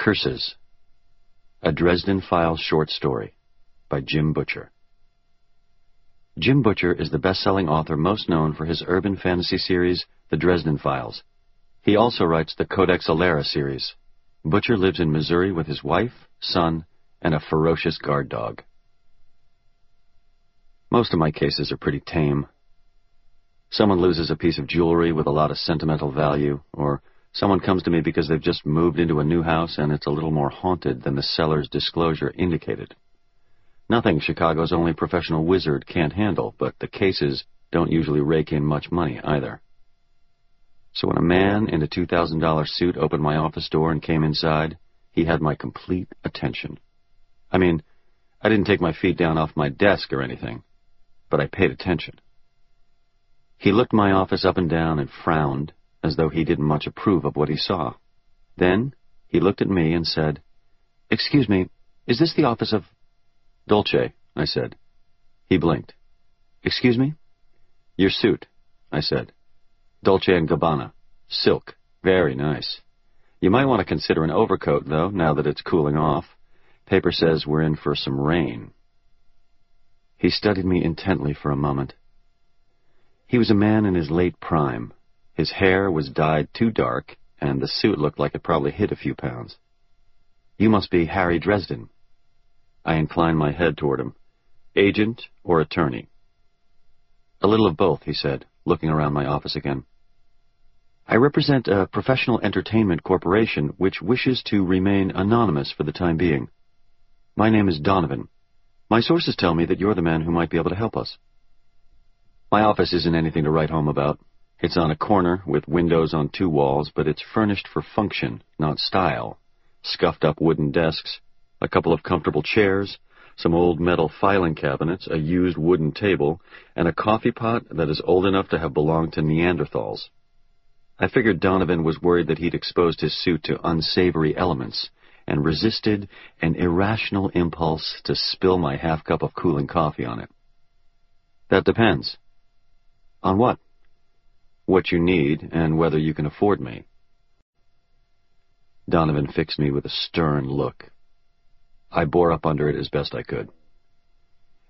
Curses. A Dresden Files short story by Jim Butcher. Jim Butcher is the best-selling author most known for his urban fantasy series, The Dresden Files. He also writes the Codex Alera series. Butcher lives in Missouri with his wife, son, and a ferocious guard dog. Most of my cases are pretty tame. Someone loses a piece of jewelry with a lot of sentimental value, or someone comes to me because they've just moved into a new house and it's a little more haunted than the seller's disclosure indicated. Nothing Chicago's only professional wizard can't handle, but the cases don't usually rake in much money either. So when a man in a $2,000 suit opened my office door and came inside, he had my complete attention. I mean, I didn't take my feet down off my desk or anything, but I paid attention. He looked my office up and down and frowned, as though he didn't much approve of what he saw. Then he looked at me and said, Excuse me, is this the office of... Dolce, I said. He blinked. Excuse me? Your suit, I said. Dolce and Gabbana. Silk. Very nice. You might want to consider an overcoat, though, now that it's cooling off. Paper says we're in for some rain. He studied me intently for a moment. He was a man in his late prime. His hair was dyed too dark, and the suit looked like it probably hid a few pounds. You must be Harry Dresden. I inclined my head toward him. Agent or attorney? A little of both, he said, looking around my office again. I represent a professional entertainment corporation which wishes to remain anonymous for the time being. My name is Donovan. My sources tell me that you're the man who might be able to help us. My office isn't anything to write home about. It's on a corner with windows on two walls, but it's furnished for function, not style. Scuffed up wooden desks, a couple of comfortable chairs, some old metal filing cabinets, a used wooden table, and a coffee pot that is old enough to have belonged to Neanderthals. I figured Donovan was worried that he'd exposed his suit to unsavory elements and resisted an irrational impulse to spill my half cup of cooling coffee on it. That depends, on what? What you need and whether you can afford me. Donovan fixed me with a stern look. I bore up under it as best I could.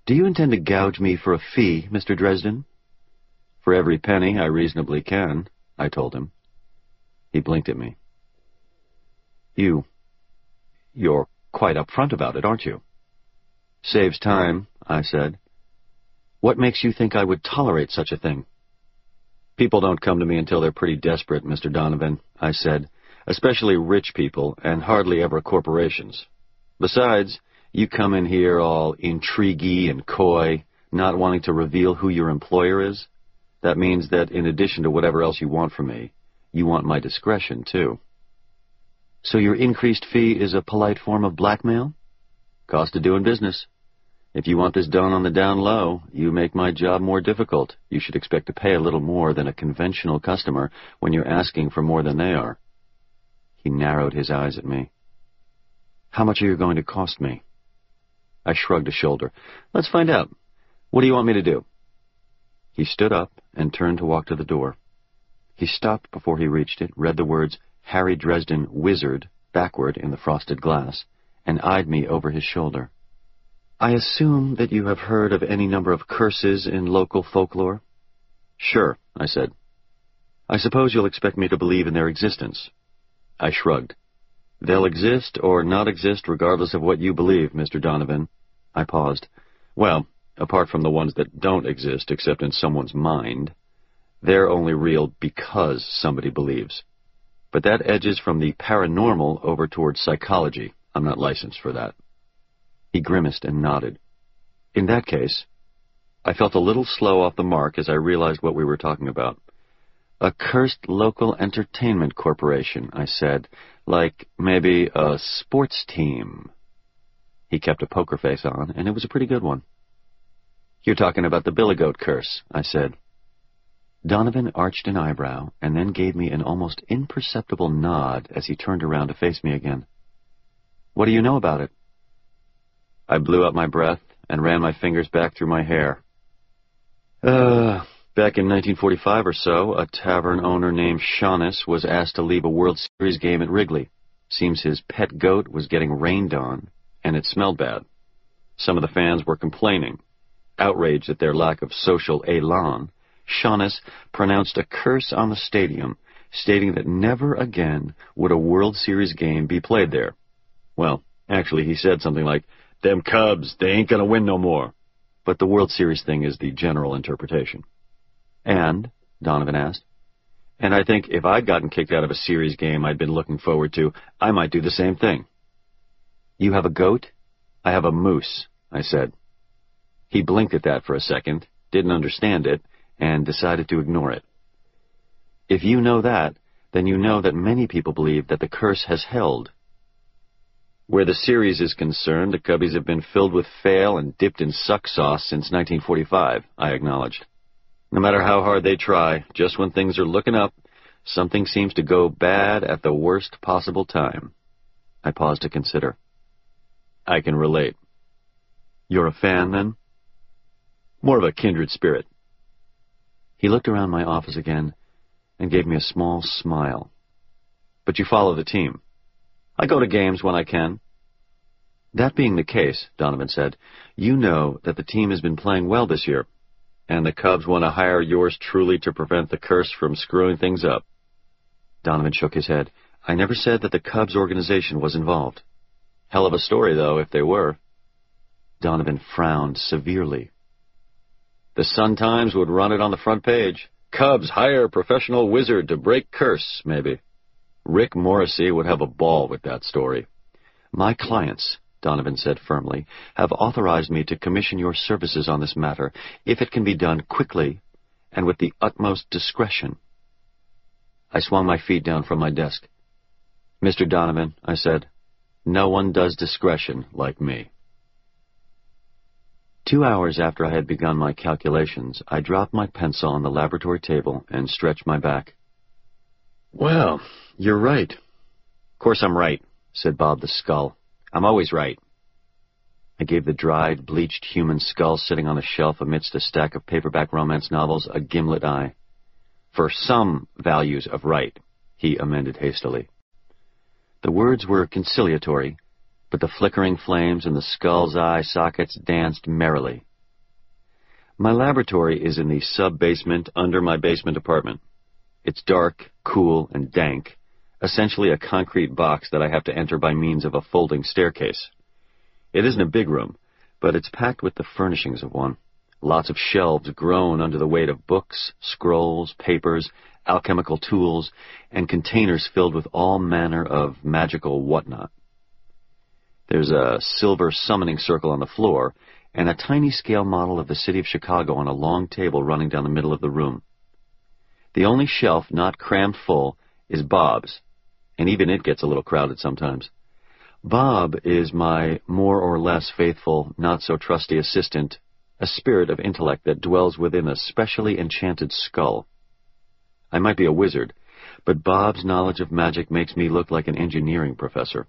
Do you intend to gouge me for a fee, Mr. Dresden? For every penny I reasonably can, I told him. He blinked at me. You... You're quite upfront about it, aren't you? Saves time, I said. What makes you think I would tolerate such a thing? People don't come to me until they're pretty desperate, Mr. Donovan, I said, especially rich people, and hardly ever corporations. Besides, you come in here all intriguey and coy, not wanting to reveal who your employer is. That means that in addition to whatever else you want from me, you want my discretion, too. So your increased fee is a polite form of blackmail? Cost of doing business. If you want this done on the down low, you make my job more difficult. You should expect to pay a little more than a conventional customer when you're asking for more than they are. He narrowed his eyes at me. How much are you going to cost me? I shrugged a shoulder. Let's find out. What do you want me to do? He stood up and turned to walk to the door. He stopped before he reached it, read the words, Harry Dresden, Wizard, backward in the frosted glass, and eyed me over his shoulder. I assume that you have heard of any number of curses in local folklore? Sure, I said. I suppose you'll expect me to believe in their existence. I shrugged. They'll exist or not exist regardless of what you believe, Mr. Donovan. I paused. Well, apart from the ones that don't exist except in someone's mind. They're only real because somebody believes. But that edges from the paranormal over towards psychology. I'm not licensed for that. He grimaced and nodded. In that case, I felt a little slow off the mark as I realized what we were talking about. A cursed local entertainment corporation, I said, like maybe a sports team. He kept a poker face on, and it was a pretty good one. You're talking about the Billigoat curse, I said. Donovan arched an eyebrow and then gave me an almost imperceptible nod as he turned around to face me again. What do you know about it? I blew out my breath and ran my fingers back through my hair. Uh, back in 1945 or so, a tavern owner named Sianis was asked to leave a World Series game at Wrigley. Seems his pet goat was getting rained on, and it smelled bad. Some of the fans were complaining. Outraged at their lack of social elan, Sianis pronounced a curse on the stadium, stating that never again would a World Series game be played there. Well, actually, he said something like, Them Cubs, they ain't gonna win no more. But the World Series thing is the general interpretation. And? Donovan asked. And I think if I'd gotten kicked out of a series game I'd been looking forward to, I might do the same thing. You have a goat? I have a moose, I said. He blinked at that for a second, didn't understand it, and decided to ignore it. If you know that, then you know that many people believe that the curse has held. Where the series is concerned, the Cubbies have been filled with fail and dipped in suck sauce since 1945, I acknowledged. No matter how hard they try, just when things are looking up, something seems to go bad at the worst possible time. I paused to consider. I can relate. You're a fan, then? More of a kindred spirit. He looked around my office again and gave me a small smile. But you follow the team. I go to games when I can. That being the case, Donovan said, you know that the team has been playing well this year, and the Cubs want to hire yours truly to prevent the curse from screwing things up. Donovan shook his head. I never said that the Cubs organization was involved. Hell of a story, though, if they were. Donovan frowned severely. The Sun-Times would run it on the front page. Cubs hire professional wizard to break curse, maybe. Rick Morrissey would have a ball with that story. My clients, Donovan said firmly, have authorized me to commission your services on this matter if it can be done quickly and with the utmost discretion. I swung my feet down from my desk. Mr. Donovan, I said, no one does discretion like me. Two hours after I had begun my calculations, I dropped my pencil on the laboratory table and stretched my back. Well, you're right. Of course I'm right, said Bob the Skull. I'm always right. I gave the dried, bleached human skull sitting on the shelf amidst a stack of paperback romance novels a gimlet eye. For some values of right, he amended hastily. The words were conciliatory, but the flickering flames in the skull's eye sockets danced merrily. My laboratory is in the sub-basement under my basement apartment. It's dark, cool, and dank, essentially a concrete box that I have to enter by means of a folding staircase. It isn't a big room, but it's packed with the furnishings of one. Lots of shelves groan under the weight of books, scrolls, papers, alchemical tools, and containers filled with all manner of magical whatnot. There's a silver summoning circle on the floor, and a tiny scale model of the city of Chicago on a long table running down the middle of the room. The only shelf not crammed full is Bob's, and even it gets a little crowded sometimes. Bob is my more or less faithful, not so trusty assistant, a spirit of intellect that dwells within a specially enchanted skull. I might be a wizard, but Bob's knowledge of magic makes me look like an engineering professor.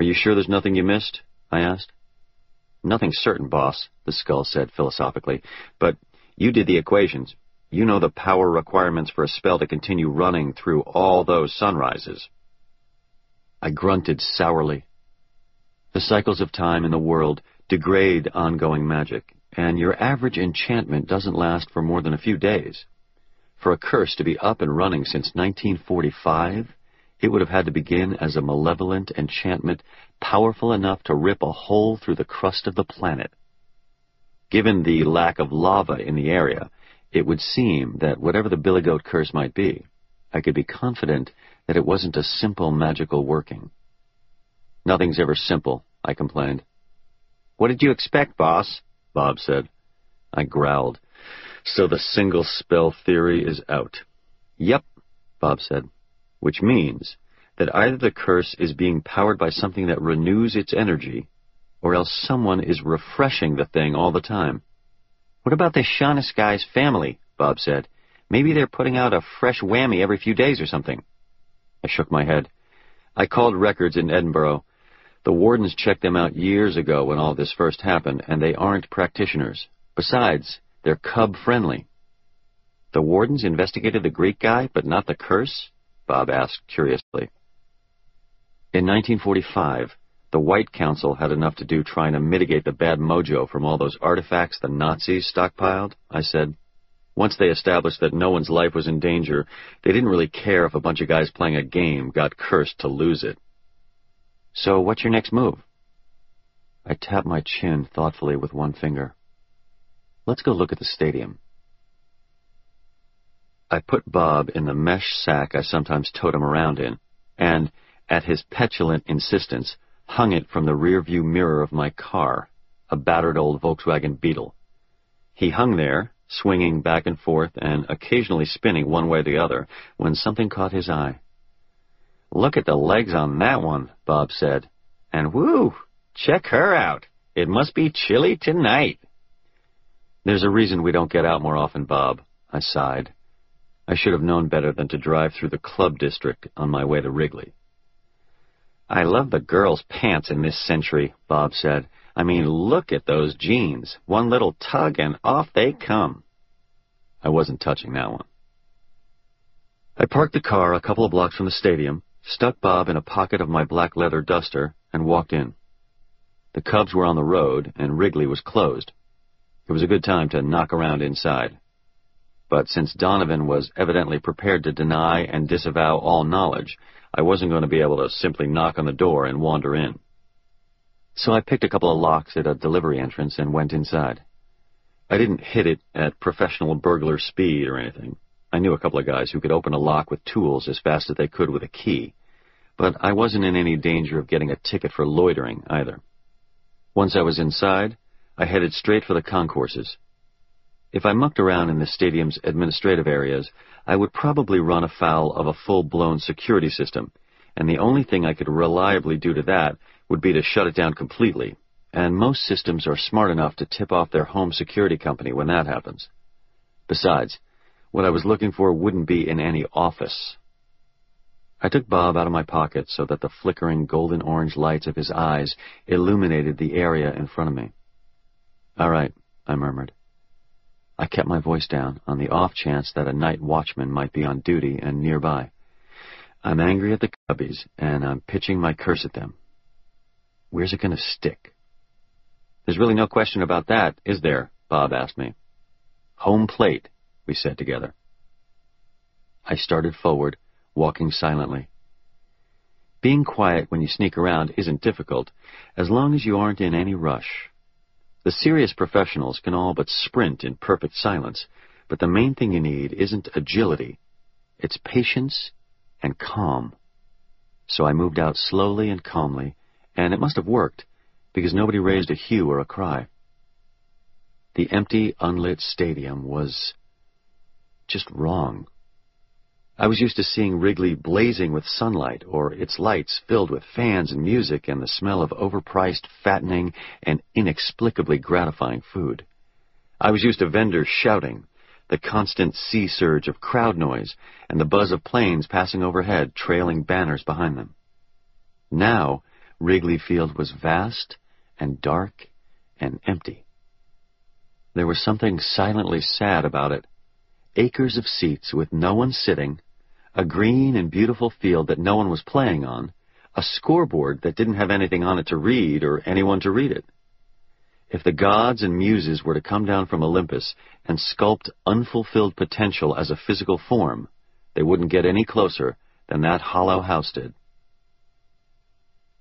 Are you sure there's nothing you missed? I asked. Nothing certain, boss, the skull said philosophically, but you did the equations. You know the power requirements for a spell to continue running through all those sunrises. I grunted sourly. The cycles of time in the world degrade ongoing magic, and your average enchantment doesn't last for more than a few days. For a curse to be up and running since 1945, it would have had to begin as a malevolent enchantment powerful enough to rip a hole through the crust of the planet. Given the lack of lava in the area, it would seem that whatever the billy goat curse might be, I could be confident that it wasn't a simple magical working. Nothing's ever simple, I complained. What did you expect, boss? Bob said. I growled. So the single spell theory is out. Yep, Bob said. Which means that either the curse is being powered by something that renews its energy, or else someone is refreshing the thing all the time. What about the Sianis guy's family? Bob said. Maybe they're putting out a fresh whammy every few days or something. I shook my head. I called records in Edinburgh. The wardens checked them out years ago when all this first happened, and they aren't practitioners. Besides, they're cub-friendly. The wardens investigated the Greek guy, but not the curse? Bob asked curiously. In 1945, the White Council had enough to do trying to mitigate the bad mojo from all those artifacts the Nazis stockpiled, I said. Once they established that no one's life was in danger, they didn't really care if a bunch of guys playing a game got cursed to lose it. So what's your next move? I tapped my chin thoughtfully with one finger. Let's go look at the stadium. I put Bob in the mesh sack I sometimes towed him around in, and, at his petulant insistence, hung it from the rearview mirror of my car, a battered old Volkswagen Beetle. He hung there, swinging back and forth and occasionally spinning one way or the other, when something caught his eye. Look at the legs on that one, Bob said. And whoo, check her out. It must be chilly tonight. There's a reason we don't get out more often, Bob, I sighed. I should have known better than to drive through the club district on my way to Wrigley. I love the girls' pants in this century, Bob said. I mean, look at those jeans. One little tug and off they come. I wasn't touching that one. I parked the car a couple of blocks from the stadium, stuck Bob in a pocket of my black leather duster, and walked in. The Cubs were on the road, and Wrigley was closed. It was a good time to knock around inside. But since Donovan was evidently prepared to deny and disavow all knowledge, I wasn't going to be able to simply knock on the door and wander in. So I picked a couple of locks at a delivery entrance and went inside. I didn't hit it at professional burglar speed or anything. I knew a couple of guys who could open a lock with tools as fast as they could with a key, but I wasn't in any danger of getting a ticket for loitering either. Once I was inside, I headed straight for the concourses. If I mucked around in the stadium's administrative areas, I would probably run afoul of a full-blown security system, and the only thing I could reliably do to that would be to shut it down completely, and most systems are smart enough to tip off their home security company when that happens. Besides, what I was looking for wouldn't be in any office. I took Bob out of my pocket so that the flickering golden-orange lights of his eyes illuminated the area in front of me. All right, I murmured. I kept my voice down on the off chance that a night watchman might be on duty and nearby. I'm angry at the Cubbies, and I'm pitching my curse at them. Where's it going to stick? There's really no question about that, is there? Bob asked me. Home plate, we said together. I started forward, walking silently. Being quiet when you sneak around isn't difficult, as long as you aren't in any rush. The serious professionals can all but sprint in perfect silence, but the main thing you need isn't agility. It's patience and calm. So I moved out slowly and calmly, and it must have worked, because nobody raised a hue or a cry. The empty, unlit stadium was just wrong. I was used to seeing Wrigley blazing with sunlight, or its lights filled with fans and music and the smell of overpriced, fattening, and inexplicably gratifying food. I was used to vendors shouting, the constant sea surge of crowd noise, and the buzz of planes passing overhead, trailing banners behind them. Now, Wrigley Field was vast and dark and empty. There was something silently sad about it. Acres of seats with no one sitting, a green and beautiful field that no one was playing on, a scoreboard that didn't have anything on it to read or anyone to read it. If the gods and muses were to come down from Olympus and sculpt unfulfilled potential as a physical form, they wouldn't get any closer than that hollow house did.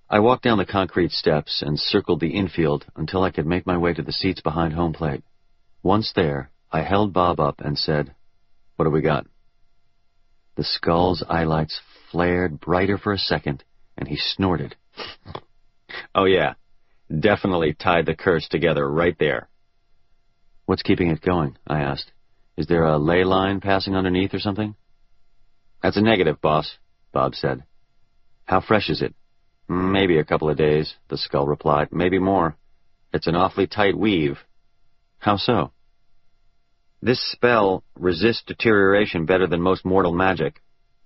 I walked down the concrete steps and circled the infield until I could make my way to the seats behind home plate. Once there, I held Bob up and said, What have we got? The skull's eyelights flared brighter for a second, and he snorted. oh, yeah. Definitely tied the curse together right there. What's keeping it going? I asked. Is there a ley line passing underneath or something? That's a negative, boss, Bob said. How fresh is it? Maybe a couple of days, the skull replied. Maybe more. It's an awfully tight weave. How so? This spell resists deterioration better than most mortal magic.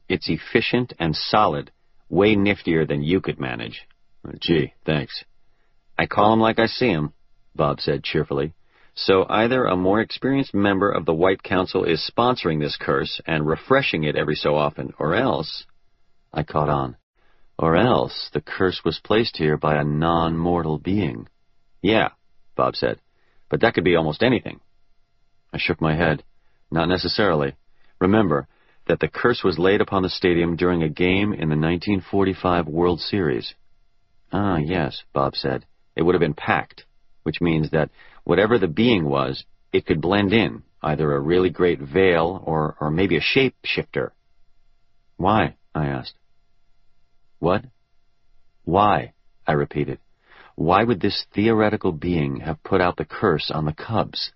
It's efficient and solid, way niftier than you could manage. Gee, thanks. I call 'em like I see 'em, Bob said cheerfully. So either a more experienced member of the White Council is sponsoring this curse and refreshing it every so often, or else... I caught on. Or else the curse was placed here by a non-mortal being. Yeah, Bob said. But that could be almost anything. I shook my head. Not necessarily. Remember that the curse was laid upon the stadium during a game in the 1945 World Series. Ah, yes, Bob said. It would have been packed, which means that whatever the being was, it could blend in, either a really great veil or, or maybe a shapeshifter. Why? I asked. What? Why? I repeated. Why would this theoretical being have put out the curse on the Cubs?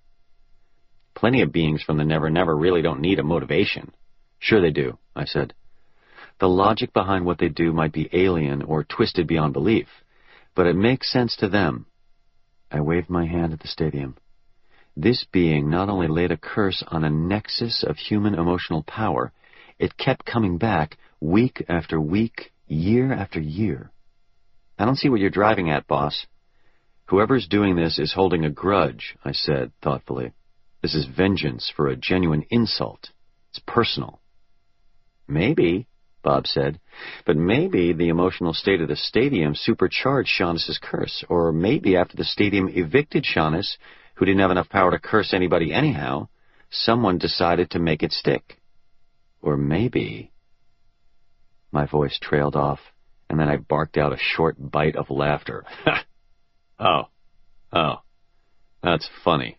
Plenty of beings from the Never Never really don't need a motivation. Sure they do, I said. The logic behind what they do might be alien or twisted beyond belief, but it makes sense to them. I waved my hand at the stadium. This being not only laid a curse on a nexus of human emotional power, it kept coming back week after week, year after year. I don't see what you're driving at, boss. Whoever's doing this is holding a grudge, I said thoughtfully. This is vengeance for a genuine insult. It's personal. Maybe, Bob said, but maybe the emotional state of the stadium supercharged Sianis's curse, or maybe after the stadium evicted Sianis, who didn't have enough power to curse anybody anyhow, someone decided to make it stick. Or maybe... My voice trailed off, and then I barked out a short bite of laughter. oh, oh, that's funny.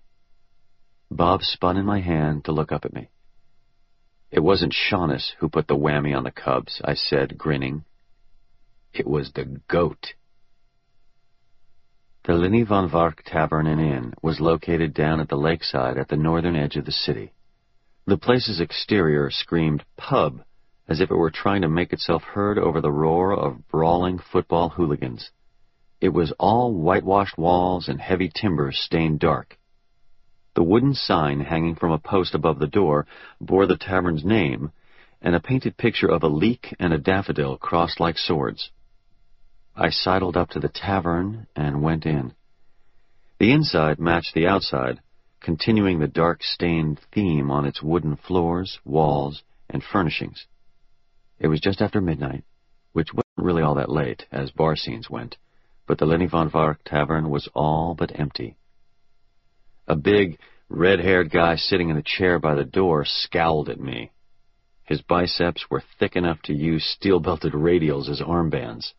Bob spun in my hand to look up at me. It wasn't Sianis who put the whammy on the Cubs, I said, grinning. It was the goat. The Llyn-y-Fan-Fach Tavern and Inn was located down at the lakeside at the northern edge of the city. The place's exterior screamed pub, as if it were trying to make itself heard over the roar of brawling football hooligans. It was all whitewashed walls and heavy timbers stained dark. The wooden sign hanging from a post above the door bore the tavern's name, and a painted picture of a leek and a daffodil crossed like swords. I sidled up to the tavern and went in. The inside matched the outside, continuing the dark-stained theme on its wooden floors, walls, and furnishings. It was just after midnight, which wasn't really all that late, as bar scenes went, but the Llyn-y-Fan-Fach tavern was all but empty. A big, red-haired guy sitting in the chair by the door scowled at me. His biceps were thick enough to use steel-belted radials as armbands.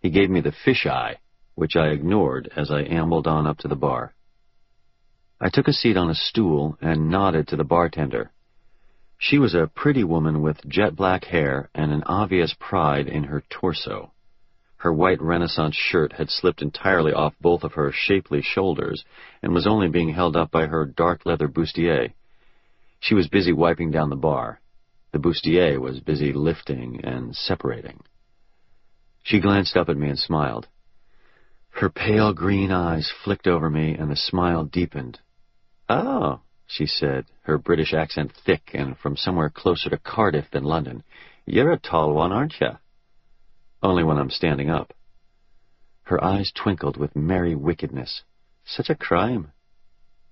He gave me the fish eye, which I ignored as I ambled on up to the bar. I took a seat on a stool and nodded to the bartender. She was a pretty woman with jet-black hair and an obvious pride in her torso. Her white Renaissance shirt had slipped entirely off both of her shapely shoulders and was only being held up by her dark leather bustier. She was busy wiping down the bar. The bustier was busy lifting and separating. She glanced up at me and smiled. Her pale green eyes flicked over me and the smile deepened. Oh, she said, her British accent thick and from somewhere closer to Cardiff than London. You're a tall one, aren't you? Only when I'm standing up. Her eyes twinkled with merry wickedness. Such a crime.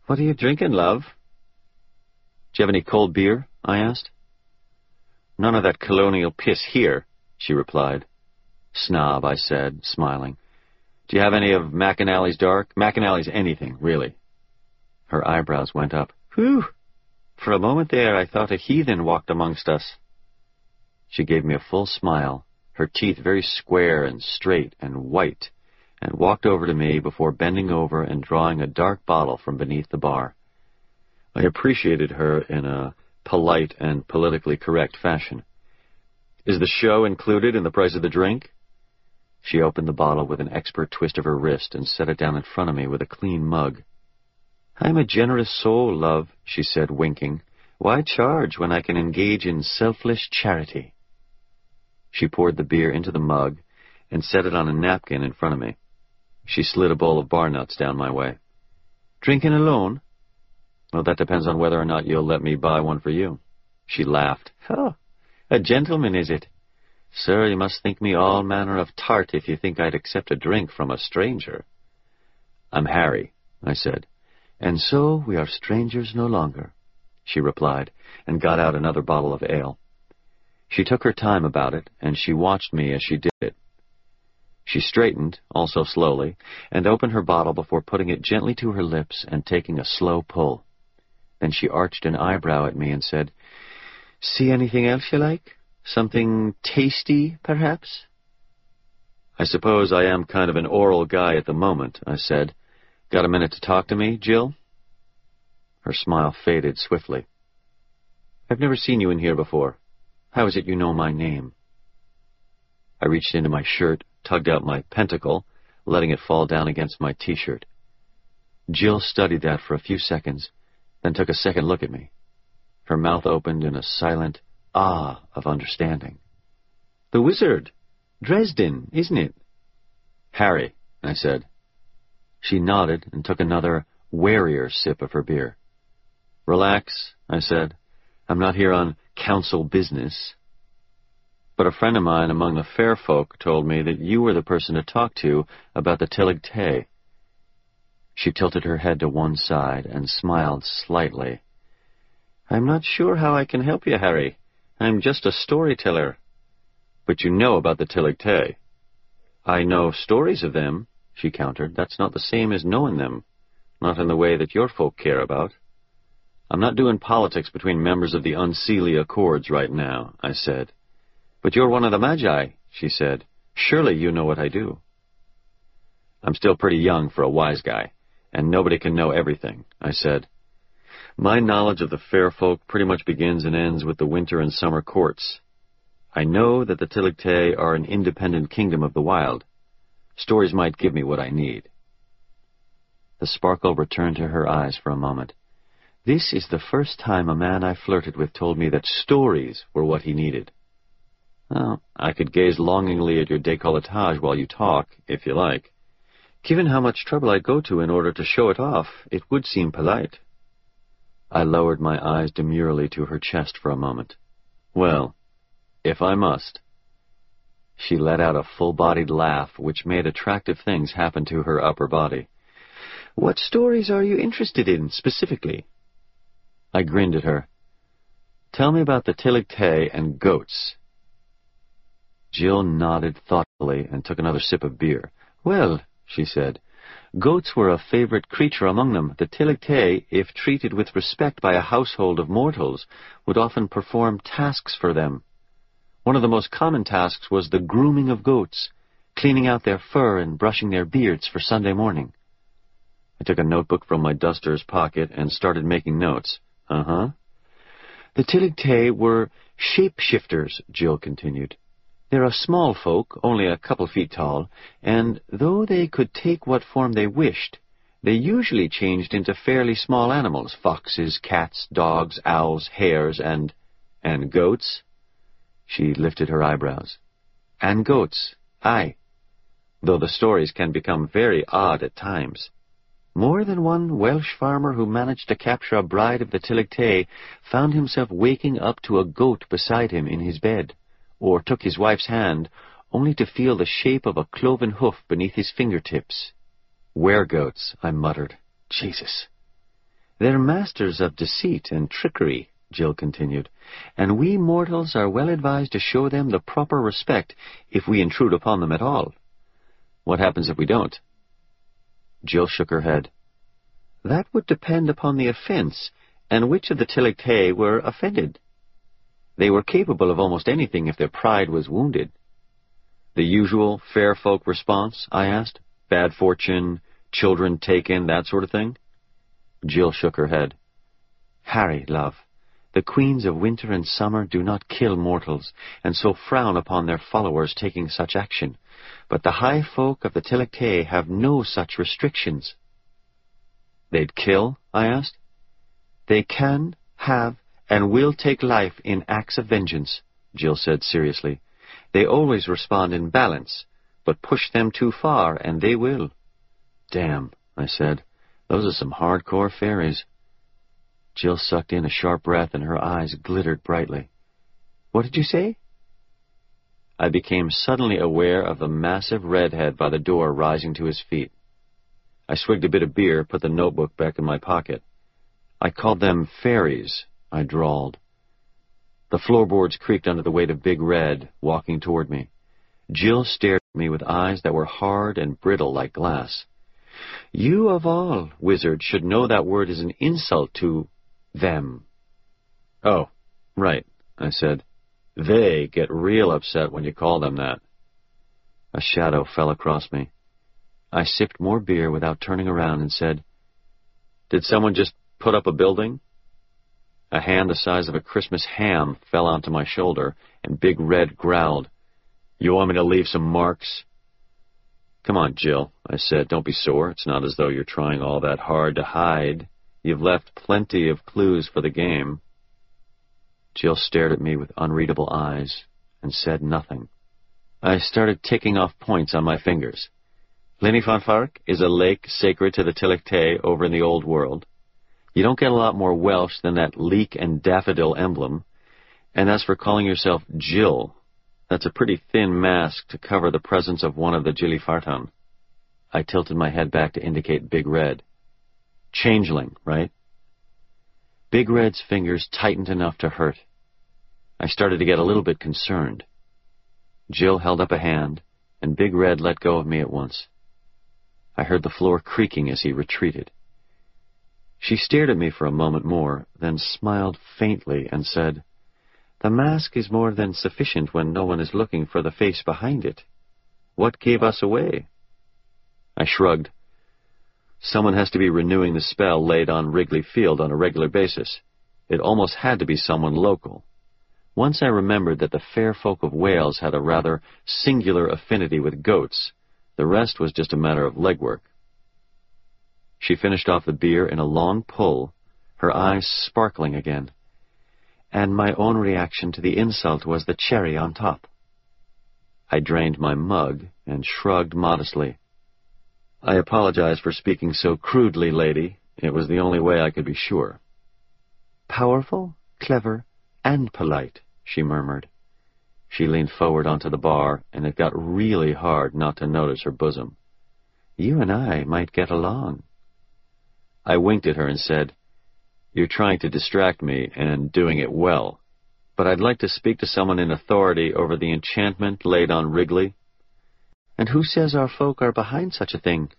What are you drinking, love? Do you have any cold beer? I asked. None of that colonial piss here, she replied. Snob, I said, smiling. Do you have any of McAnally's dark? McAnally's anything, really. Her eyebrows went up. Whew! For a moment there I thought a heathen walked amongst us. She gave me a full smile, her teeth very square and straight and white, and walked over to me before bending over and drawing a dark bottle from beneath the bar. I appreciated her in a polite and politically correct fashion. Is the show included in the price of the drink? She opened the bottle with an expert twist of her wrist and set it down in front of me with a clean mug. I'm a generous soul, love, she said, winking. Why charge when I can engage in selfless charity? She poured the beer into the mug and set it on a napkin in front of me. She slid a bowl of bar nuts down my way. Drinking alone? Well, that depends on whether or not you'll let me buy one for you. She laughed. Oh, a gentleman, is it? Sir, you must think me all manner of tart if you think I'd accept a drink from a stranger. I'm Harry, I said. And so we are strangers no longer, she replied, and got out another bottle of ale. She took her time about it, and she watched me as she did it. She straightened, also slowly, and opened her bottle before putting it gently to her lips and taking a slow pull. Then she arched an eyebrow at me and said, See anything else you like? Something tasty, perhaps? I suppose I am kind of an oral guy at the moment, I said. Got a minute to talk to me, Jill? Her smile faded swiftly. I've never seen you in here before. How is it you know my name? I reached into my shirt, tugged out my pentacle, letting it fall down against my t-shirt. Jill studied that for a few seconds, then took a second look at me. Her mouth opened in a silent ah of understanding. The wizard! Dresden, isn't it? Harry, I said. She nodded and took another, warier sip of her beer. Relax, I said. I'm not here on council business. But a friend of mine among the fair folk told me that you were the person to talk to about the Tylwyth Teg. She tilted her head to one side and smiled slightly. I'm not sure how I can help you, Harry. I'm just a storyteller. But you know about the Tylwyth Teg. I know stories of them, she countered. That's not the same as knowing them. Not in the way that your folk care about. I'm not doing politics between members of the Unseelie Accords right now, I said. But you're one of the Magi, she said. Surely you know what I do. I'm still pretty young for a wise guy and nobody can know everything, I said. My knowledge of the fair folk pretty much begins and ends with the winter and summer courts. I know that the Tylwyth Teg are an independent kingdom of the wild. Stories might give me what I need. The sparkle returned to her eyes for a moment. This is the first time a man I flirted with told me that stories were what he needed. Well, I could gaze longingly at your décolletage while you talk, if you like. Given how much trouble I go to in order to show it off, it would seem polite. I lowered my eyes demurely to her chest for a moment. Well, if I must. She let out a full-bodied laugh, which made attractive things happen to her upper body. What stories are you interested in, specifically? I grinned at her. Tell me about the Tillig and goats. Jill nodded thoughtfully and took another sip of beer. Well, she said. Goats were a favorite creature among them. The Tillig if treated with respect by a household of mortals, would often perform tasks for them. One of the most common tasks was the grooming of goats, cleaning out their fur and brushing their beards for Sunday morning. I took a notebook from my duster's pocket and started making notes. Uh-huh. The Tylwyth Teg were shapeshifters, Jill continued. They're a small folk, only a couple feet tall, and though they could take what form they wished, they usually changed into fairly small animals, foxes, cats, dogs, owls, hares, and... and goats? She lifted her eyebrows. And goats, aye. Though the stories can become very odd at times. More than one Welsh farmer who managed to capture a bride of the Tillig found himself waking up to a goat beside him in his bed or took his wife's hand, only to feel the shape of a cloven hoof beneath his fingertips. Were-goats, I muttered. Jesus. They're masters of deceit and trickery, Jill continued, and we mortals are well advised to show them the proper respect if we intrude upon them at all. What happens if we don't? Jill shook her head. That would depend upon the offense, and which of the Tillig were offended. They were capable of almost anything if their pride was wounded. The usual fair folk response, I asked? Bad fortune, children taken, that sort of thing? Jill shook her head. Harry, love, the queens of winter and summer do not kill mortals, and so frown upon their followers taking such action. But the high folk of the Tillig have no such restrictions. They'd kill? I asked. They can, have, and will take life in acts of vengeance, Jill said seriously. They always respond in balance, but push them too far, and they will. Damn, I said. Those are some hardcore fairies. Jill sucked in a sharp breath, and her eyes glittered brightly. What did you say? I became suddenly aware of the massive redhead by the door rising to his feet. I swigged a bit of beer, put the notebook back in my pocket. I called them fairies, I drawled. The floorboards creaked under the weight of Big Red, walking toward me. Jill stared at me with eyes that were hard and brittle like glass. You of all, wizard, should know that word is an insult to them. Oh, right, I said. They get real upset when you call them that. A shadow fell across me. I sipped more beer without turning around and said, Did someone just put up a building? A hand the size of a Christmas ham fell onto my shoulder, and Big Red growled, You want me to leave some marks? Come on, Jill, I said. Don't be sore. It's not as though you're trying all that hard to hide. You've left plenty of clues for the game. Jill stared at me with unreadable eyes and said nothing. I started ticking off points on my fingers. Llyn-y-Fan-Fach is a lake sacred to the Tylwyth Teg over in the Old World. You don't get a lot more Welsh than that leek and daffodil emblem. And as for calling yourself Jill, that's a pretty thin mask to cover the presence of one of the Gilly-Fartan. I tilted my head back to indicate Big Red. Changeling, right? Big Red's fingers tightened enough to hurt. I started to get a little bit concerned. Jill held up a hand, and Big Red let go of me at once. I heard the floor creaking as he retreated. She stared at me for a moment more, then smiled faintly and said, The mask is more than sufficient when no one is looking for the face behind it. What gave us away? I shrugged. Someone has to be renewing the spell laid on Wrigley Field on a regular basis. It almost had to be someone local. Once I remembered that the fair folk of Wales had a rather singular affinity with goats. The rest was just a matter of legwork. She finished off the beer in a long pull, her eyes sparkling again. And my own reaction to the insult was the cherry on top. I drained my mug and shrugged modestly. I apologize for speaking so crudely, lady. It was the only way I could be sure. Powerful, clever, and polite, she murmured. She leaned forward onto the bar, and it got really hard not to notice her bosom. You and I might get along. I winked at her and said, You're trying to distract me, and doing it well. But I'd like to speak to someone in authority over the enchantment laid on Wrigley. And who says our folk are behind such a thing?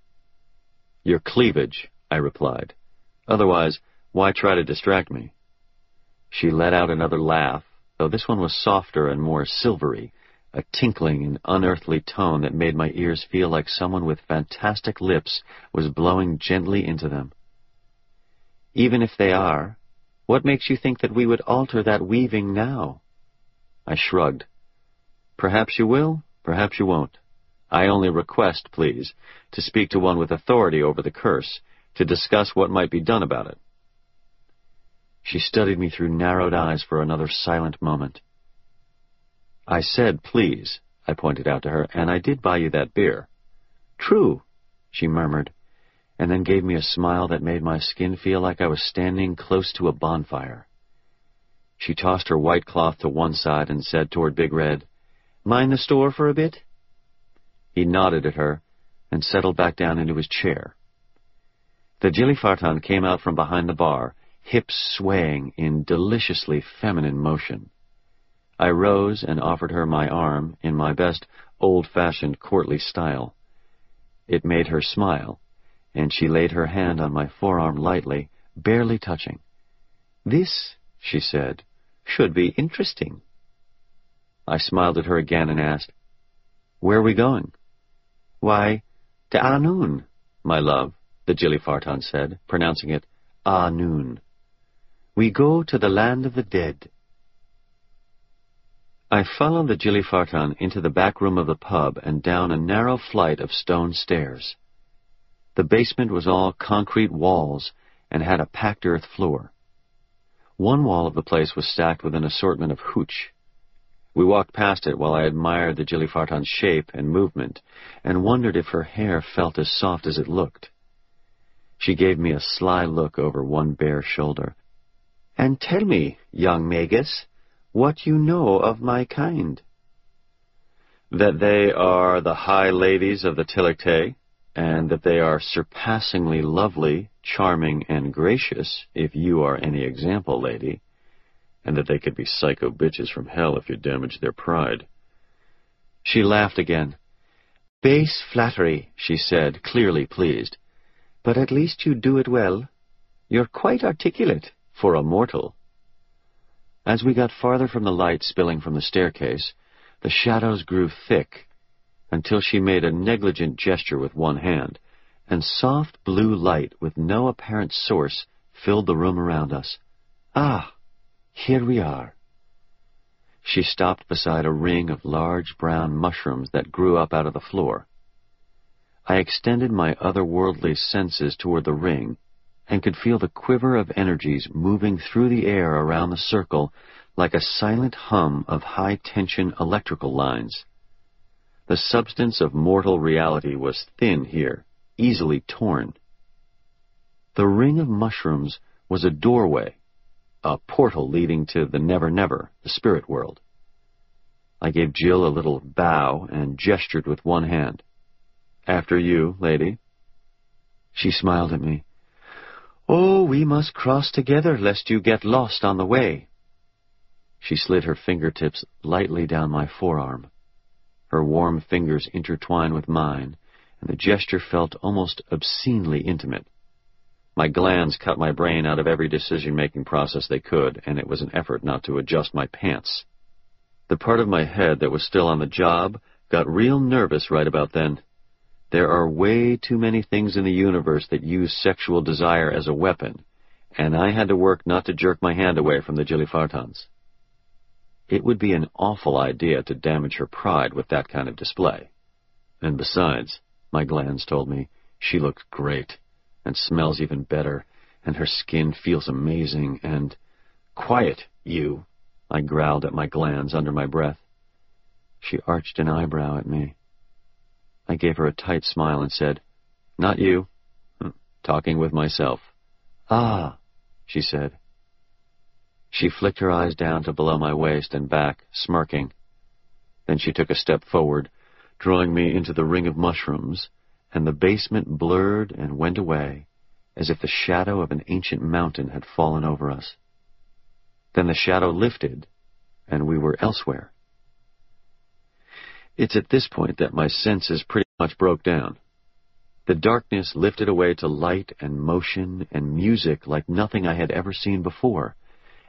Your cleavage, I replied. Otherwise, why try to distract me? She let out another laugh, though this one was softer and more silvery, a tinkling and unearthly tone that made my ears feel like someone with fantastic lips was blowing gently into them. Even if they are, what makes you think that we would alter that weaving now? I shrugged. Perhaps you will, perhaps you won't. I only request, please, to speak to one with authority over the curse, to discuss what might be done about it. She studied me through narrowed eyes for another silent moment. I said, please, I pointed out to her, and I did buy you that beer. True, she murmured, and then gave me a smile that made my skin feel like I was standing close to a bonfire. She tossed her white cloth to one side and said toward Big Red, Mind the store for a bit? He nodded at her and settled back down into his chair. The Gilly-Fartan came out from behind the bar, hips swaying in deliciously feminine motion. I rose and offered her my arm in my best old-fashioned courtly style. It made her smile and she laid her hand on my forearm lightly, barely touching. This, she said, should be interesting. I smiled at her again and asked, Where are we going? Why, to Annwn, my love, the Gilly-Fartan said, pronouncing it Annwn. We go to the land of the dead. I followed the Gilly-Fartan into the back room of the pub and down a narrow flight of stone stairs. The basement was all concrete walls and had a packed earth floor. One wall of the place was stacked with an assortment of hooch. We walked past it while I admired the Gilly-Fartan's shape and movement and wondered if her hair felt as soft as it looked. She gave me a sly look over one bare shoulder. And tell me, young Magus, what you know of my kind. That they are the high ladies of the Tylwyth Teg, and that they are surpassingly lovely, charming, and gracious, if you are any example, lady, and that they could be psycho bitches from hell if you damaged their pride. She laughed again. Base flattery, she said, clearly pleased. But at least you do it well. You're quite articulate for a mortal. As we got farther from the light spilling from the staircase, the shadows grew thick until she made a negligent gesture with one hand, and soft blue light with no apparent source filled the room around us. Ah, here we are. She stopped beside a ring of large brown mushrooms that grew up out of the floor. I extended my otherworldly senses toward the ring and could feel the quiver of energies moving through the air around the circle like a silent hum of high-tension electrical lines. The substance of mortal reality was thin here, easily torn. The ring of mushrooms was a doorway, a portal leading to the Never Never, the spirit world. I gave Jill a little bow and gestured with one hand. After you, lady. She smiled at me. Oh, we must cross together lest you get lost on the way. She slid her fingertips lightly down my forearm. Her warm fingers intertwined with mine, and the gesture felt almost obscenely intimate. My glands cut my brain out of every decision-making process they could, and it was an effort not to adjust my pants. The part of my head that was still on the job got real nervous right about then. There are way too many things in the universe that use sexual desire as a weapon, and I had to work not to jerk my hand away from the Jilifartans. It would be an awful idea to damage her pride with that kind of display. And besides, my glands told me, she looks great and smells even better, and her skin feels amazing, and... Quiet, you! I growled at my glands under my breath. She arched an eyebrow at me. I gave her a tight smile and said, Not you. Hm, talking with myself. Ah, she said. She flicked her eyes down to below my waist and back, smirking. Then she took a step forward, drawing me into the ring of mushrooms, and the basement blurred and went away, as if the shadow of an ancient mountain had fallen over us. Then the shadow lifted, and we were elsewhere. It's at this point that my senses pretty much broke down. The darkness lifted away to light and motion and music like nothing I had ever seen before,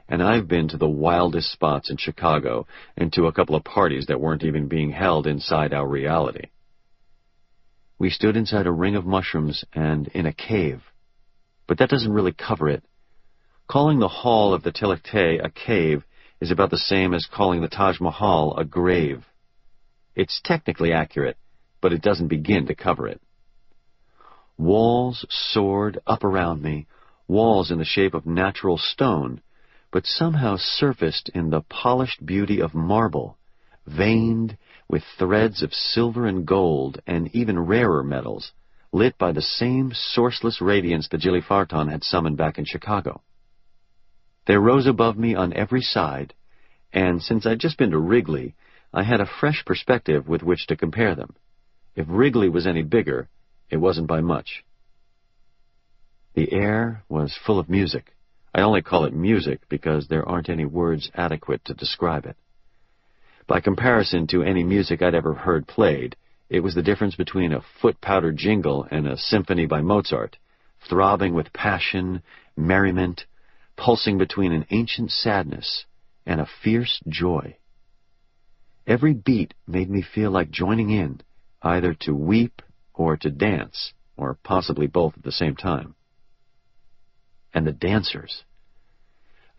and I've been to the wildest spots in Chicago and to a couple of parties that weren't even being held inside our reality. We stood inside a ring of mushrooms and in a cave. But that doesn't really cover it. Calling the hall of the Tylwyth Teg a cave is about the same as calling the Taj Mahal a grave. It's technically accurate, but it doesn't begin to cover it. Walls soared up around me, walls in the shape of natural stone, but somehow surfaced in the polished beauty of marble, veined with threads of silver and gold and even rarer metals, lit by the same sourceless radiance the Jilifartan had summoned back in Chicago. They rose above me on every side, and since I'd just been to Wrigley, I had a fresh perspective with which to compare them. If Wrigley was any bigger, it wasn't by much. The air was full of music. I only call it music because there aren't any words adequate to describe it. By comparison to any music I'd ever heard played, it was the difference between a foot-powder jingle and a symphony by Mozart, throbbing with passion, merriment, pulsing between an ancient sadness and a fierce joy. Every beat made me feel like joining in, either to weep or to dance, or possibly both at the same time. And the dancers.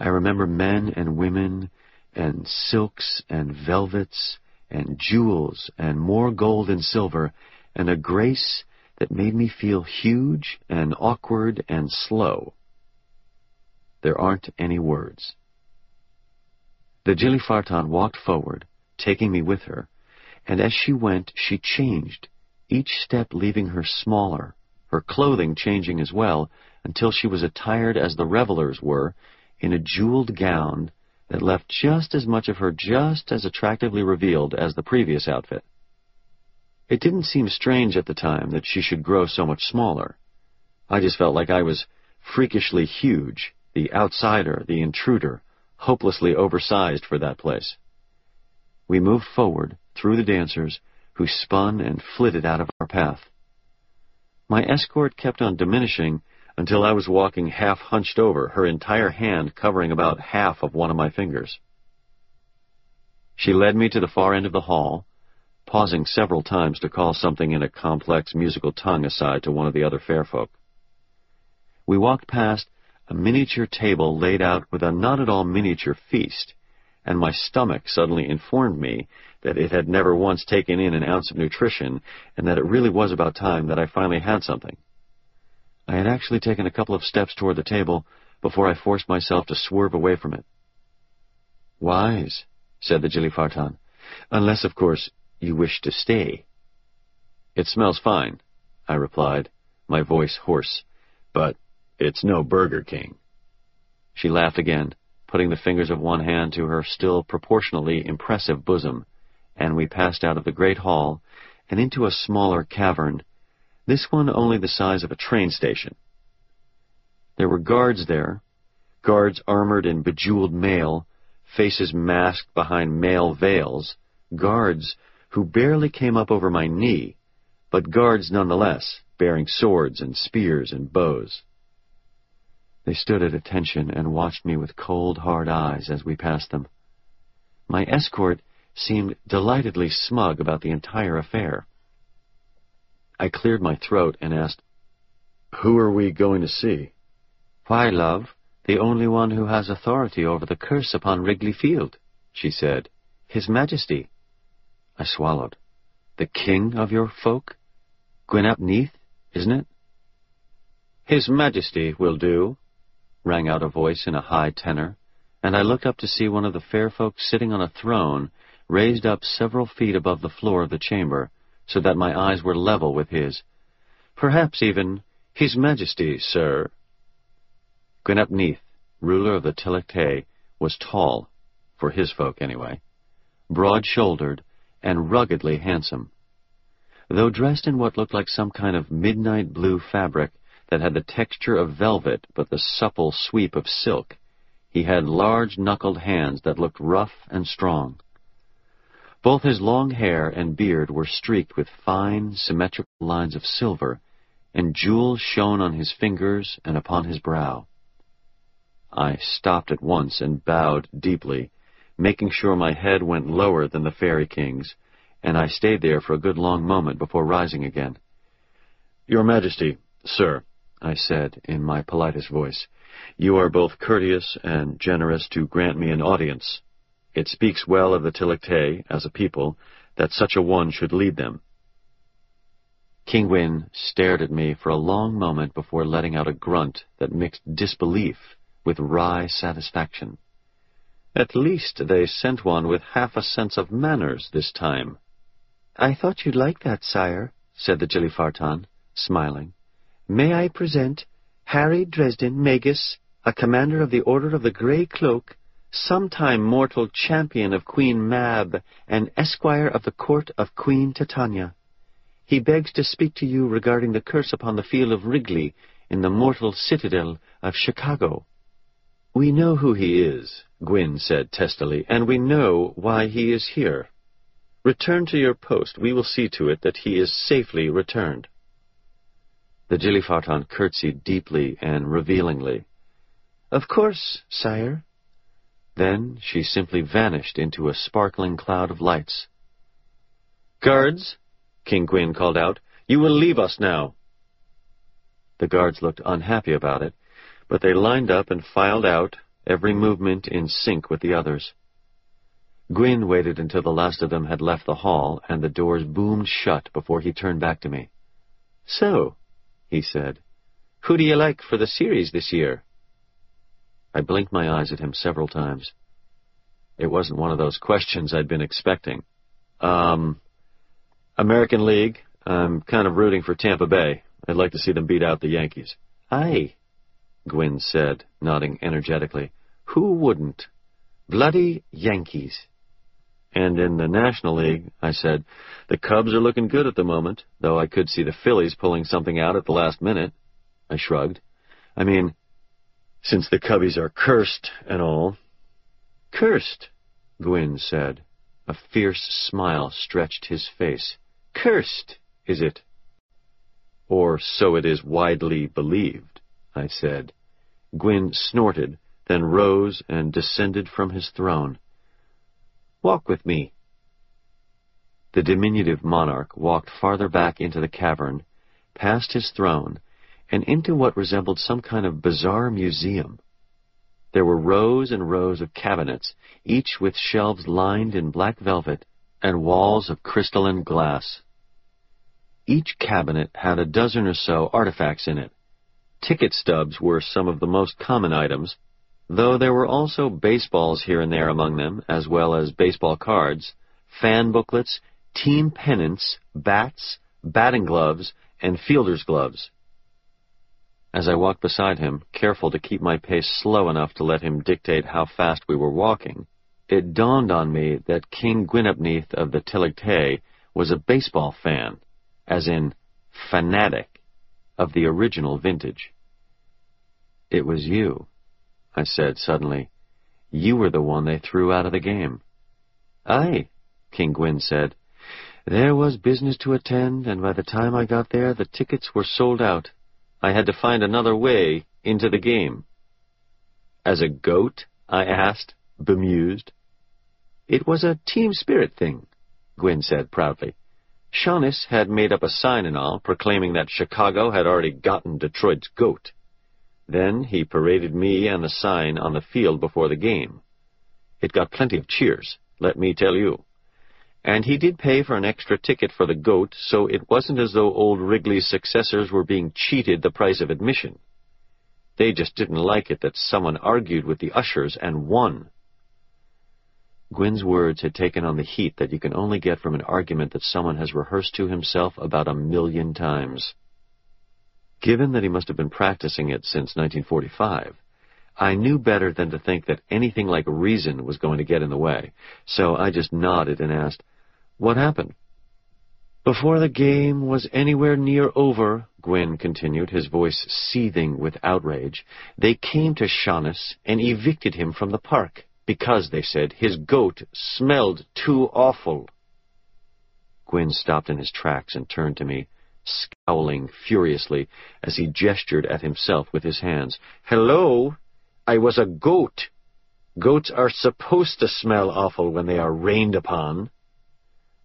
I remember men and women and silks and velvets and jewels and more gold and silver and a grace that made me feel huge and awkward and slow. There aren't any words. The Jilifartan walked forward, taking me with her, and as she went, she changed, each step leaving her smaller, her clothing changing as well, until she was attired as the revelers were, in a jeweled gown that left just as much of her just as attractively revealed as the previous outfit. It didn't seem strange at the time that she should grow so much smaller. I just felt like I was freakishly huge, the outsider, the intruder, hopelessly oversized for that place. We moved forward through the dancers, who spun and flitted out of our path. My escort kept on diminishing until I was walking half hunched over, her entire hand covering about half of one of my fingers. She led me to the far end of the hall, pausing several times to call something in a complex musical tongue aside to one of the other fair folk. We walked past a miniature table laid out with a not at all miniature feast, and my stomach suddenly informed me that it had never once taken in an ounce of nutrition, and that it really was about time that I finally had something. I had actually taken a couple of steps toward the table before I forced myself to swerve away from it. Wise, said the Jilifartan, unless, of course, you wish to stay. It smells fine, I replied, my voice hoarse, but it's no Burger King. She laughed again, putting the fingers of one hand to her still proportionally impressive bosom, and we passed out of the great hall and into a smaller cavern, this one only the size of a train station. There were guards there, guards armored in bejeweled mail, faces masked behind mail veils, guards who barely came up over my knee, but guards nonetheless, bearing swords and spears and bows. They stood at attention and watched me with cold, hard eyes as we passed them. My escort seemed delightedly smug about the entire affair. I cleared my throat and asked, Who are we going to see? Why, love, the only one who has authority over the curse upon Wrigley Field, she said. His Majesty. I swallowed. The king of your folk? Gwyn ap Nudd, isn't it? His Majesty will do, rang out a voice in a high tenor, and I looked up to see one of the fair folk sitting on a throne raised up several feet above the floor of the chamber, so that my eyes were level with his. Perhaps even, His Majesty, sir. Gwyn ap Nudd, ruler of the Tylwyth Teg, was tall, for his folk anyway, broad-shouldered, and ruggedly handsome. Though dressed in what looked like some kind of midnight blue fabric that had the texture of velvet but the supple sweep of silk, he had large knuckled hands that looked rough and strong. Both his long hair and beard were streaked with fine, symmetrical lines of silver, and jewels shone on his fingers and upon his brow. I stopped at once and bowed deeply, making sure my head went lower than the fairy king's, and I stayed there for a good long moment before rising again. Your Majesty, sir, I said in my politest voice, you are both courteous and generous to grant me an audience. It speaks well of the Tylwyth Teg, as a people, that such a one should lead them. King Gwyn stared at me for a long moment before letting out a grunt that mixed disbelief with wry satisfaction. At least they sent one with half a sense of manners this time. I thought you'd like that, sire, said the Jilifartan, smiling. May I present Harry Dresden Magus, a commander of the Order of the Grey Cloak, sometime mortal champion of Queen Mab, and esquire of the court of Queen Titania. He begs to speak to you regarding the curse upon the field of Wrigley in the mortal citadel of Chicago. We know who he is, Gwyn said testily, and we know why he is here. Return to your post. We will see to it that he is safely returned. The Jilifartan curtsied deeply and revealingly. Of course, sire. Then she simply vanished into a sparkling cloud of lights. Guards, King Gwyn called out, you will leave us now. The guards looked unhappy about it, but they lined up and filed out, every movement in sync with the others. Gwyn waited until the last of them had left the hall and the doors boomed shut before he turned back to me. So, he said, who do you like for the series this year? I blinked my eyes at him several times. It wasn't one of those questions I'd been expecting. Um, American League, I'm kind of rooting for Tampa Bay. I'd like to see them beat out the Yankees. Aye, Gwyn said, nodding energetically. Who wouldn't? Bloody Yankees. And in the National League, I said, the Cubs are looking good at the moment, though I could see the Phillies pulling something out at the last minute. I shrugged. I mean, since the Cubbies are cursed and all. Cursed, Gwyn said. A fierce smile stretched his face. Cursed, is it? Or so it is widely believed, I said. Gwyn snorted, then rose and descended from his throne. Walk with me. The diminutive monarch walked farther back into the cavern, past his throne, and into what resembled some kind of bizarre museum. There were rows and rows of cabinets, each with shelves lined in black velvet and walls of crystalline glass. Each cabinet had a dozen or so artifacts in it. Ticket stubs were some of the most common items, though there were also baseballs here and there among them, as well as baseball cards, fan booklets, team pennants, bats, batting gloves, and fielder's gloves. As I walked beside him, careful to keep my pace slow enough to let him dictate how fast we were walking, it dawned on me that King Gwyn ap Nudd of the Tylwyth Teg was a baseball fan, as in fanatic, of the original vintage. It was you, I said suddenly. You were the one they threw out of the game. Aye, King Gwyn said. There was business to attend, and by the time I got there, the tickets were sold out. I had to find another way into the game. As a goat? I asked, bemused. It was a team spirit thing, Gwyn said proudly. Sianis had made up a sign and all, proclaiming that Chicago had already gotten Detroit's goat. Then he paraded me and the sign on the field before the game. It got plenty of cheers, let me tell you. And he did pay for an extra ticket for the goat, so it wasn't as though old Wrigley's successors were being cheated the price of admission. They just didn't like it that someone argued with the ushers and won. Gwyn's words had taken on the heat that you can only get from an argument that someone has rehearsed to himself about a million times. Given that he must have been practicing it since 1945, I knew better than to think that anything like reason was going to get in the way, so I just nodded and asked, what happened? Before the game was anywhere near over, Gwyn continued, his voice seething with outrage, they came to Sianis and evicted him from the park because, they said, his goat smelled too awful. Gwyn stopped in his tracks and turned to me, scowling furiously as he gestured at himself with his hands. Hello? I was a goat. Goats are supposed to smell awful when they are rained upon.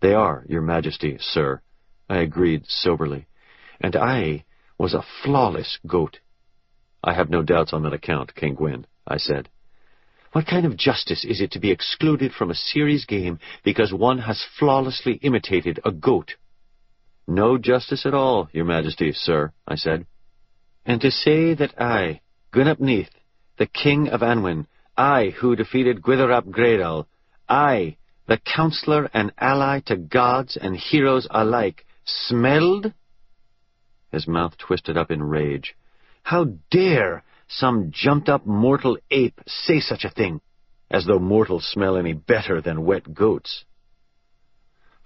They are, your majesty, sir, I agreed soberly. And I was a flawless goat. I have no doubts on that account, King Gwyn, I said. What kind of justice is it to be excluded from a series game because one has flawlessly imitated a goat? No justice at all, your majesty, sir, I said. And to say that I, Gwyn ap Nudd, the king of Annwn, I who defeated Gwythyr ap Greidawl, I, the counselor and ally to gods and heroes alike, smelled? His mouth twisted up in rage. How dare some jumped-up mortal ape say such a thing, as though mortals smell any better than wet goats.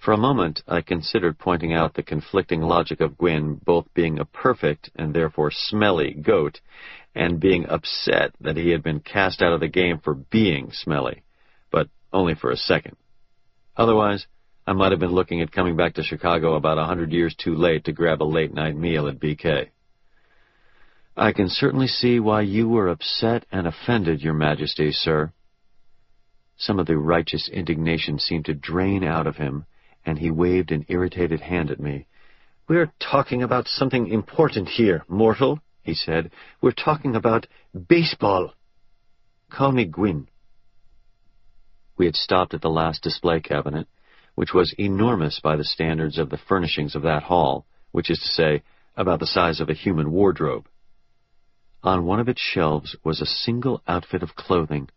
For a moment I considered pointing out the conflicting logic of Gwyn both being a perfect and therefore smelly goat, and being upset that he had been cast out of the game for being smelly, but only for a second. Otherwise, I might have been looking at coming back to Chicago about a hundred years too late to grab a late-night meal at BK. I can certainly see why you were upset and offended, Your Majesty, sir. Some of the righteous indignation seemed to drain out of him, and he waved an irritated hand at me. We're talking about something important here, mortal, he said. We're talking about baseball. Call me Gwyn. We had stopped at the last display cabinet, which was enormous by the standards of the furnishings of that hall, which is to say, about the size of a human wardrobe. On one of its shelves was a single outfit of clothing,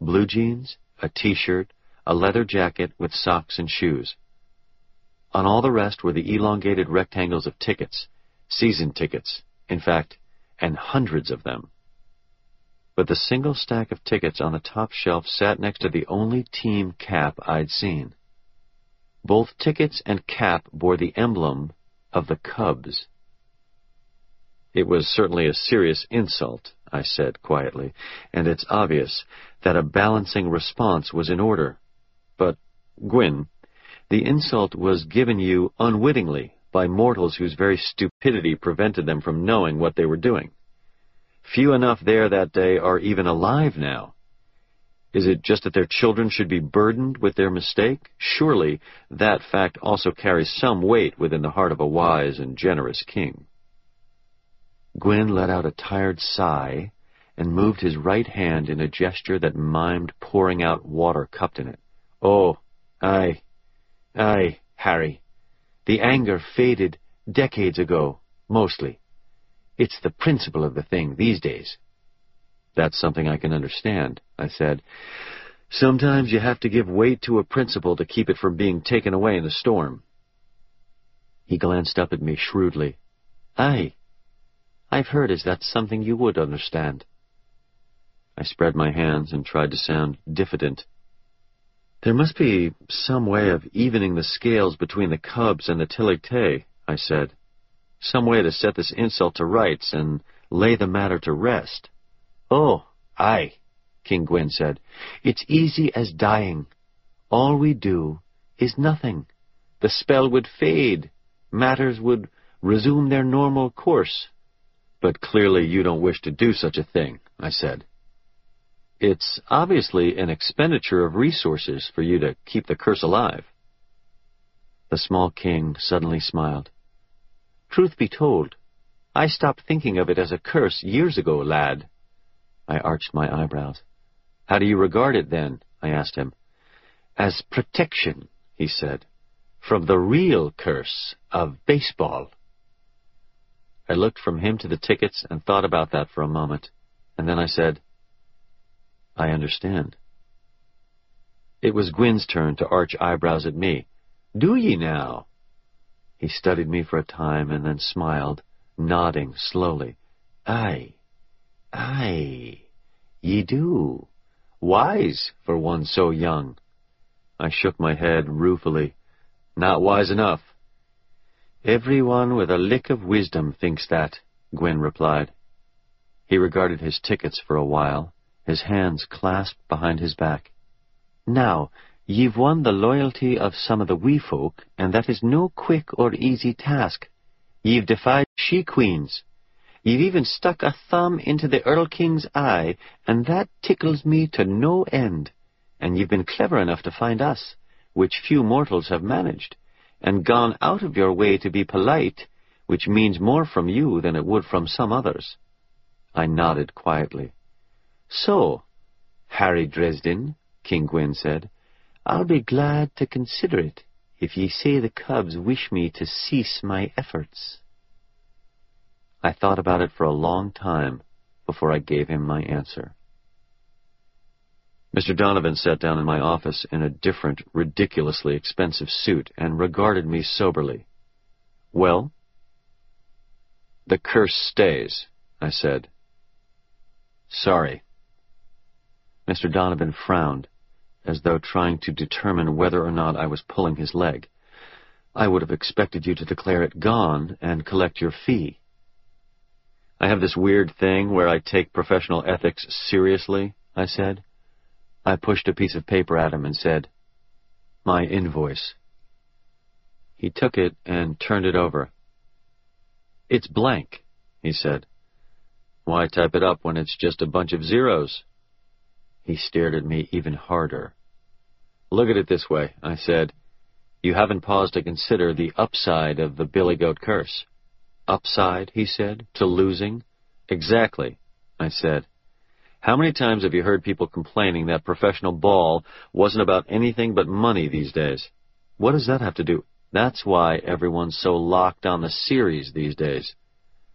blue jeans, a t-shirt, a leather jacket with socks and shoes. On all the rest were the elongated rectangles of tickets, season tickets, in fact, and hundreds of them but the single stack of tickets on the top shelf sat next to the only team cap I'd seen. Both tickets and cap bore the emblem of the Cubs. It was certainly a serious insult, I said quietly, and it's obvious that a balancing response was in order. But, Gwyn, the insult was given you unwittingly by mortals whose very stupidity prevented them from knowing what they were doing. Few enough there that day are even alive now. Is it just that their children should be burdened with their mistake? Surely that fact also carries some weight within the heart of a wise and generous king. Gwyn let out a tired sigh and moved his right hand in a gesture that mimed pouring out water cupped in it. Oh, aye, aye, Harry. The anger faded decades ago, mostly. It's the principle of the thing these days. That's something I can understand, I said. Sometimes you have to give weight to a principle to keep it from being taken away in a storm. He glanced up at me shrewdly. Aye, I've heard as that's something you would understand. I spread my hands and tried to sound diffident. There must be some way of evening the scales between the cubs and the Tylwyth Teg, I said. Some way to set this insult to rights and lay the matter to rest. Oh, aye, King Gwyn said. It's easy as dying. All we do is nothing. The spell would fade. Matters would resume their normal course. But clearly you don't wish to do such a thing, I said. It's obviously an expenditure of resources for you to keep the curse alive. The small king suddenly smiled. Truth be told, I stopped thinking of it as a curse years ago, lad. I arched my eyebrows. How do you regard it, then? I asked him. As protection, he said, from the real curse of baseball. I looked from him to the tickets and thought about that for a moment, and then I said, I understand. It was Gwyn's turn to arch eyebrows at me. Do ye now? He studied me for a time and then smiled, nodding slowly. Aye, aye, ye do. Wise for one so young. I shook my head ruefully. Not wise enough. Everyone with a lick of wisdom thinks that, Gwyn replied. He regarded his tickets for a while, his hands clasped behind his back. Now, ye've won the loyalty of some of the wee folk, and that is no quick or easy task. Ye've defied she-queens. Ye've even stuck a thumb into the Erlking's eye, and that tickles me to no end. And ye've been clever enough to find us, which few mortals have managed and gone out of your way to be polite, which means more from you than it would from some others. I nodded quietly. So, Harry Dresden, King Gwyn said, I'll be glad to consider it if ye say the cubs wish me to cease my efforts. I thought about it for a long time before I gave him my answer. Mr. Donovan sat down in my office in a different, ridiculously expensive suit and regarded me soberly. Well? The curse stays, I said. Sorry. Mr. Donovan frowned, as though trying to determine whether or not I was pulling his leg. I would have expected you to declare it gone and collect your fee. I have this weird thing where I take professional ethics seriously, I said. I pushed a piece of paper at him and said, My invoice. He took it and turned it over. It's blank, he said. Why type it up when it's just a bunch of zeros? He stared at me even harder. Look at it this way, I said. You haven't paused to consider the upside of the billy goat curse. Upside, he said, to losing? Exactly, I said. How many times have you heard people complaining that professional ball wasn't about anything but money these days? What does that have to do? That's why everyone's so locked on the series these days.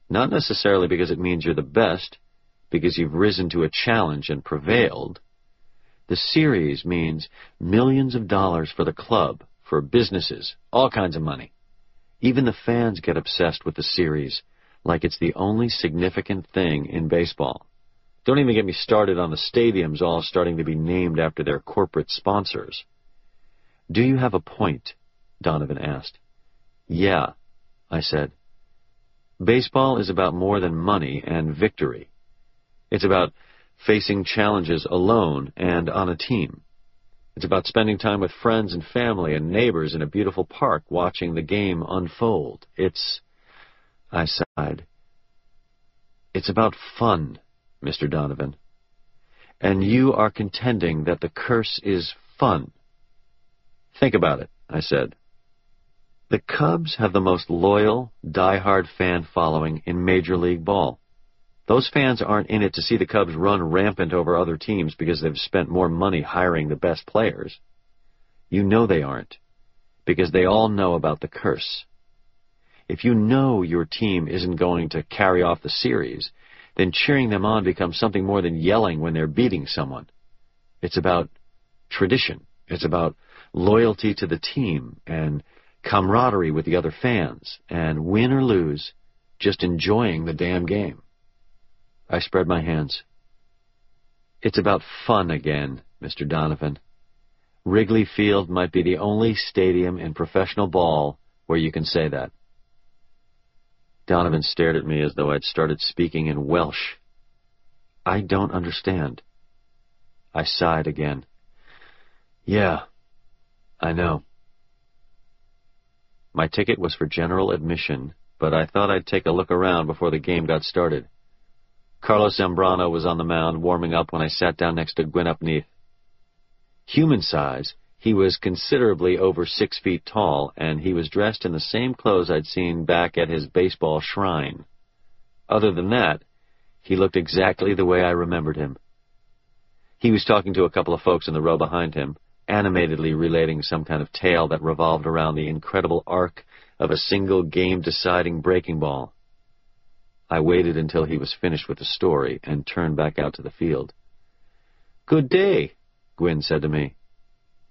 Not necessarily because it means you're the best, because you've risen to a challenge and prevailed. The series means millions of dollars for the club, for businesses, all kinds of money. Even the fans get obsessed with the series, like it's the only significant thing in baseball. Don't even get me started on the stadiums all starting to be named after their corporate sponsors. Do you have a point? Donovan asked. Yeah, I said. Baseball is about more than money and victory. It's about facing challenges alone and on a team. It's about spending time with friends and family and neighbors in a beautiful park watching the game unfold. It's, I sighed, it's about fun, Mr. Donovan. And you are contending that the curse is fun. Think about it, I said. The Cubs have the most loyal, die-hard fan following in Major League Ball. Those fans aren't in it to see the Cubs run rampant over other teams because they've spent more money hiring the best players. You know they aren't, because they all know about the curse. If you know your team isn't going to carry off the series, then cheering them on becomes something more than yelling when they're beating someone. It's about tradition. It's about loyalty to the team and camaraderie with the other fans, and win or lose, just enjoying the damn game. I spread my hands. It's about fun again, Mr. Donovan. Wrigley Field might be the only stadium in professional ball where you can say that. Donovan stared at me as though I'd started speaking in Welsh. I don't understand. I sighed again. Yeah, I know. My ticket was for general admission, but I thought I'd take a look around before the game got started. Carlos Zambrano was on the mound warming up when I sat down next to Gwyn Nudd. Human size, he was considerably over six feet tall, and he was dressed in the same clothes I'd seen back at his baseball shrine. Other than that, he looked exactly the way I remembered him. He was talking to a couple of folks in the row behind him, animatedly relating some kind of tale that revolved around the incredible arc of a single game-deciding breaking ball. I waited until he was finished with the story and turned back out to the field. Good day, Gwyn said to me.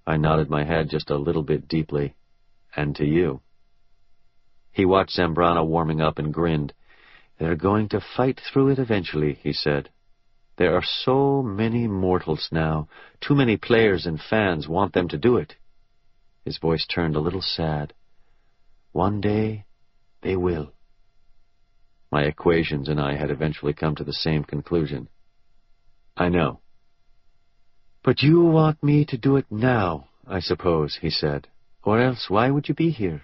I nodded my head just a little bit deeply. And to you. He watched Zambrano warming up and grinned. They're going to fight through it eventually, he said. There are so many mortals now. Too many players and fans want them to do it. His voice turned a little sad. One day, they will. My equations and I had eventually come to the same conclusion. I know. But you want me to do it now, I suppose, he said. Or else why would you be here?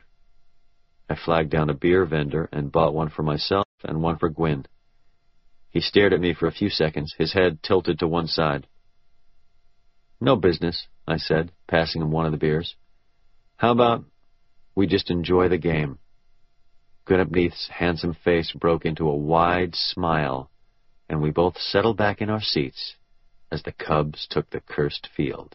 I flagged down a beer vendor and bought one for myself and one for Gwyn. He stared at me for a few seconds, his head tilted to one side. No business, I said, passing him one of the beers. How about we just enjoy the game? Ap handsome face broke into a wide smile, and we both settled back in our seats as the Cubs took the cursed field.